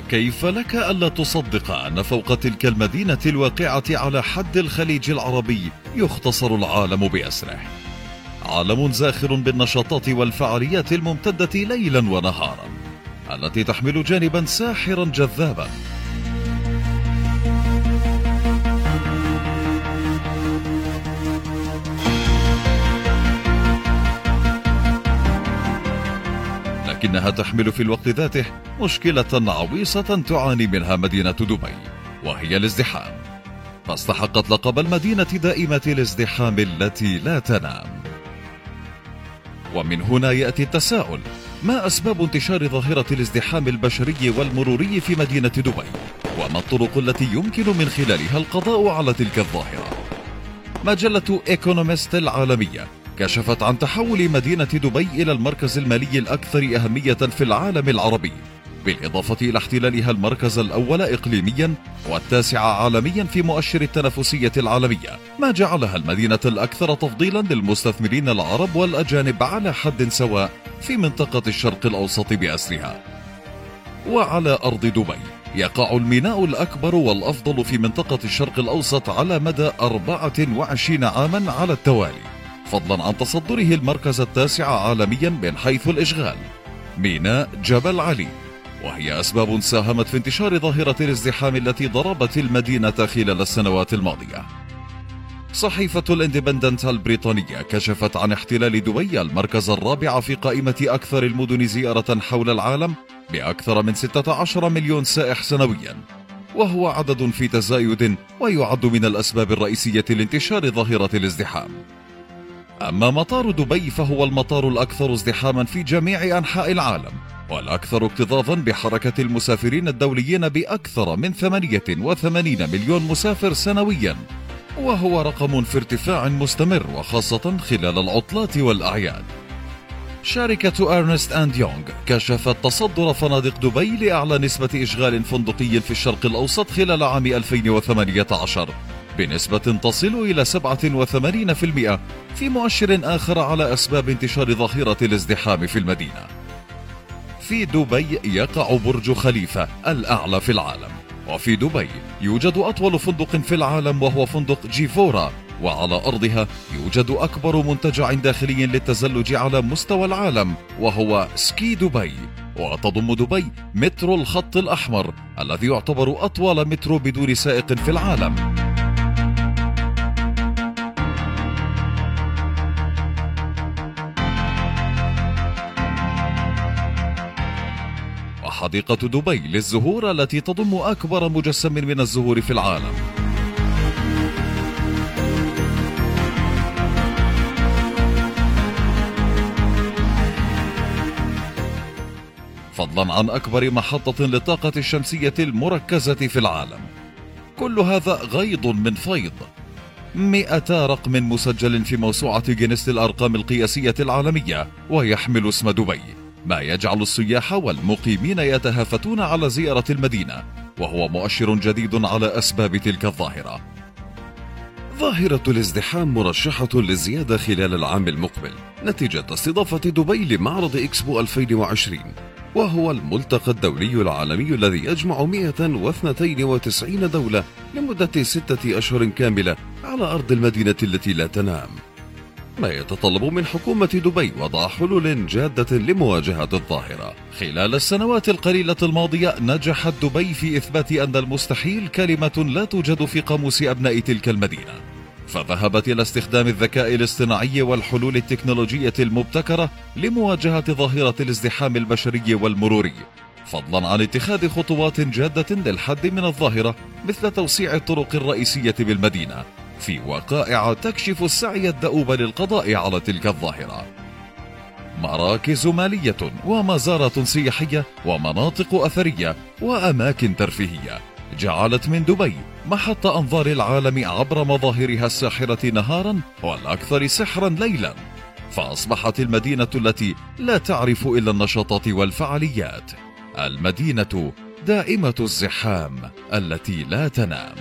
كيف لك ألا تصدق أن فوق تلك المدينة الواقعة على حد الخليج العربي يختصر العالم بأسره؟ عالم زاخر بالنشاطات والفعاليات الممتدة ليلا ونهارا التي تحمل جانبا ساحرا جذابا. لكنها تحمل في الوقت ذاته مشكلة عويصة تعاني منها مدينة دبي وهي الازدحام. فاستحقت لقب المدينة دائمة الازدحام التي لا تنام. ومن هنا يأتي التساؤل ما أسباب انتشار ظاهرة الازدحام البشري والمروري في مدينة دبي؟ وما الطرق التي يمكن من خلالها القضاء على تلك الظاهرة؟ مجلة إيكونومست العالمية؟ كشفت عن تحول مدينة دبي إلى المركز المالي الأكثر أهمية في العالم العربي بالإضافة إلى احتلالها المركز الأول إقليميا والتاسع عالميا في مؤشر التنافسية العالمية ما جعلها المدينة الأكثر تفضيلا للمستثمرين العرب والأجانب على حد سواء في منطقة الشرق الأوسط بأسرها. وعلى أرض دبي يقع الميناء الأكبر والأفضل في منطقة الشرق الأوسط على مدى 24 عاما على التوالي. فضلا عن تصدره المركز التاسع عالميا من حيث الإشغال ميناء جبل علي. وهي أسباب ساهمت في انتشار ظاهرة الازدحام التي ضربت المدينة خلال السنوات الماضية. صحيفة الإندبندنت البريطانية كشفت عن احتلال دبي المركز الرابع في قائمة أكثر المدن زيارة حول العالم بأكثر من 16 مليون سائح سنويا. وهو عدد في تزايد ويعد من الأسباب الرئيسية لانتشار ظاهرة الازدحام. أما مطار دبي فهو المطار الأكثر ازدحاما في جميع أنحاء العالم والأكثر اكتظاظا بحركة المسافرين الدوليين بأكثر من 88 مليون مسافر سنويا وهو رقم في ارتفاع مستمر وخاصة خلال العطلات والأعياد. شركة أرنست أند يونغ كشفت تصدر فنادق دبي لأعلى نسبة إشغال فندقي في الشرق الأوسط خلال عام 2018 بنسبة تصل إلى 87% في مؤشر آخر على أسباب انتشار ظاهرة الازدحام في المدينة. في دبي يقع برج خليفة الأعلى في العالم، وفي دبي يوجد أطول فندق في العالم وهو فندق جيفورا، وعلى أرضها يوجد أكبر منتجع داخلي للتزلج على مستوى العالم وهو سكي دبي، وتضم دبي مترو الخط الأحمر الذي يعتبر أطول مترو بدون سائق في العالم. حديقة دبي للزهور التي تضم أكبر مجسم من الزهور في العالم. فضلا عن أكبر محطة للطاقة الشمسية المركزة في العالم. كل هذا غيض من فيض. مئتا رقم مسجل في موسوعة جينيس للأرقام القياسية العالمية ويحمل اسم دبي. ما يجعل السياح والمقيمين يتهافتون على زيارة المدينة وهو مؤشر جديد على أسباب تلك الظاهرة. ظاهرة الازدحام مرشحة للزيادة خلال العام المقبل نتيجة استضافة دبي لمعرض إكسبو 2020 وهو الملتقى الدولي العالمي الذي يجمع 192 دولة لمدة ستة أشهر كاملة على أرض المدينة التي لا تنام. ما يتطلب من حكومة دبي وضع حلول جادة لمواجهة الظاهرة. خلال السنوات القليلة الماضية نجحت دبي في إثبات أن المستحيل كلمة لا توجد في قاموس أبناء تلك المدينة. فذهبت إلى استخدام الذكاء الاصطناعي والحلول التكنولوجية المبتكرة لمواجهة ظاهرة الازدحام البشري والمروري. فضلا عن اتخاذ خطوات جادة للحد من الظاهرة مثل توسيع الطرق الرئيسية بالمدينة في وقائع تكشف السعي الدؤوب للقضاء على تلك الظاهرة. مراكز مالية ومزارات سياحية ومناطق أثرية وأماكن ترفيهية. جعلت من دبي محط أنظار العالم عبر مظاهرها الساحرة نهارا والأكثر سحرا ليلا. فأصبحت المدينة التي لا تعرف إلا النشاطات والفعاليات. المدينة دائمة الزحام التي لا تنام.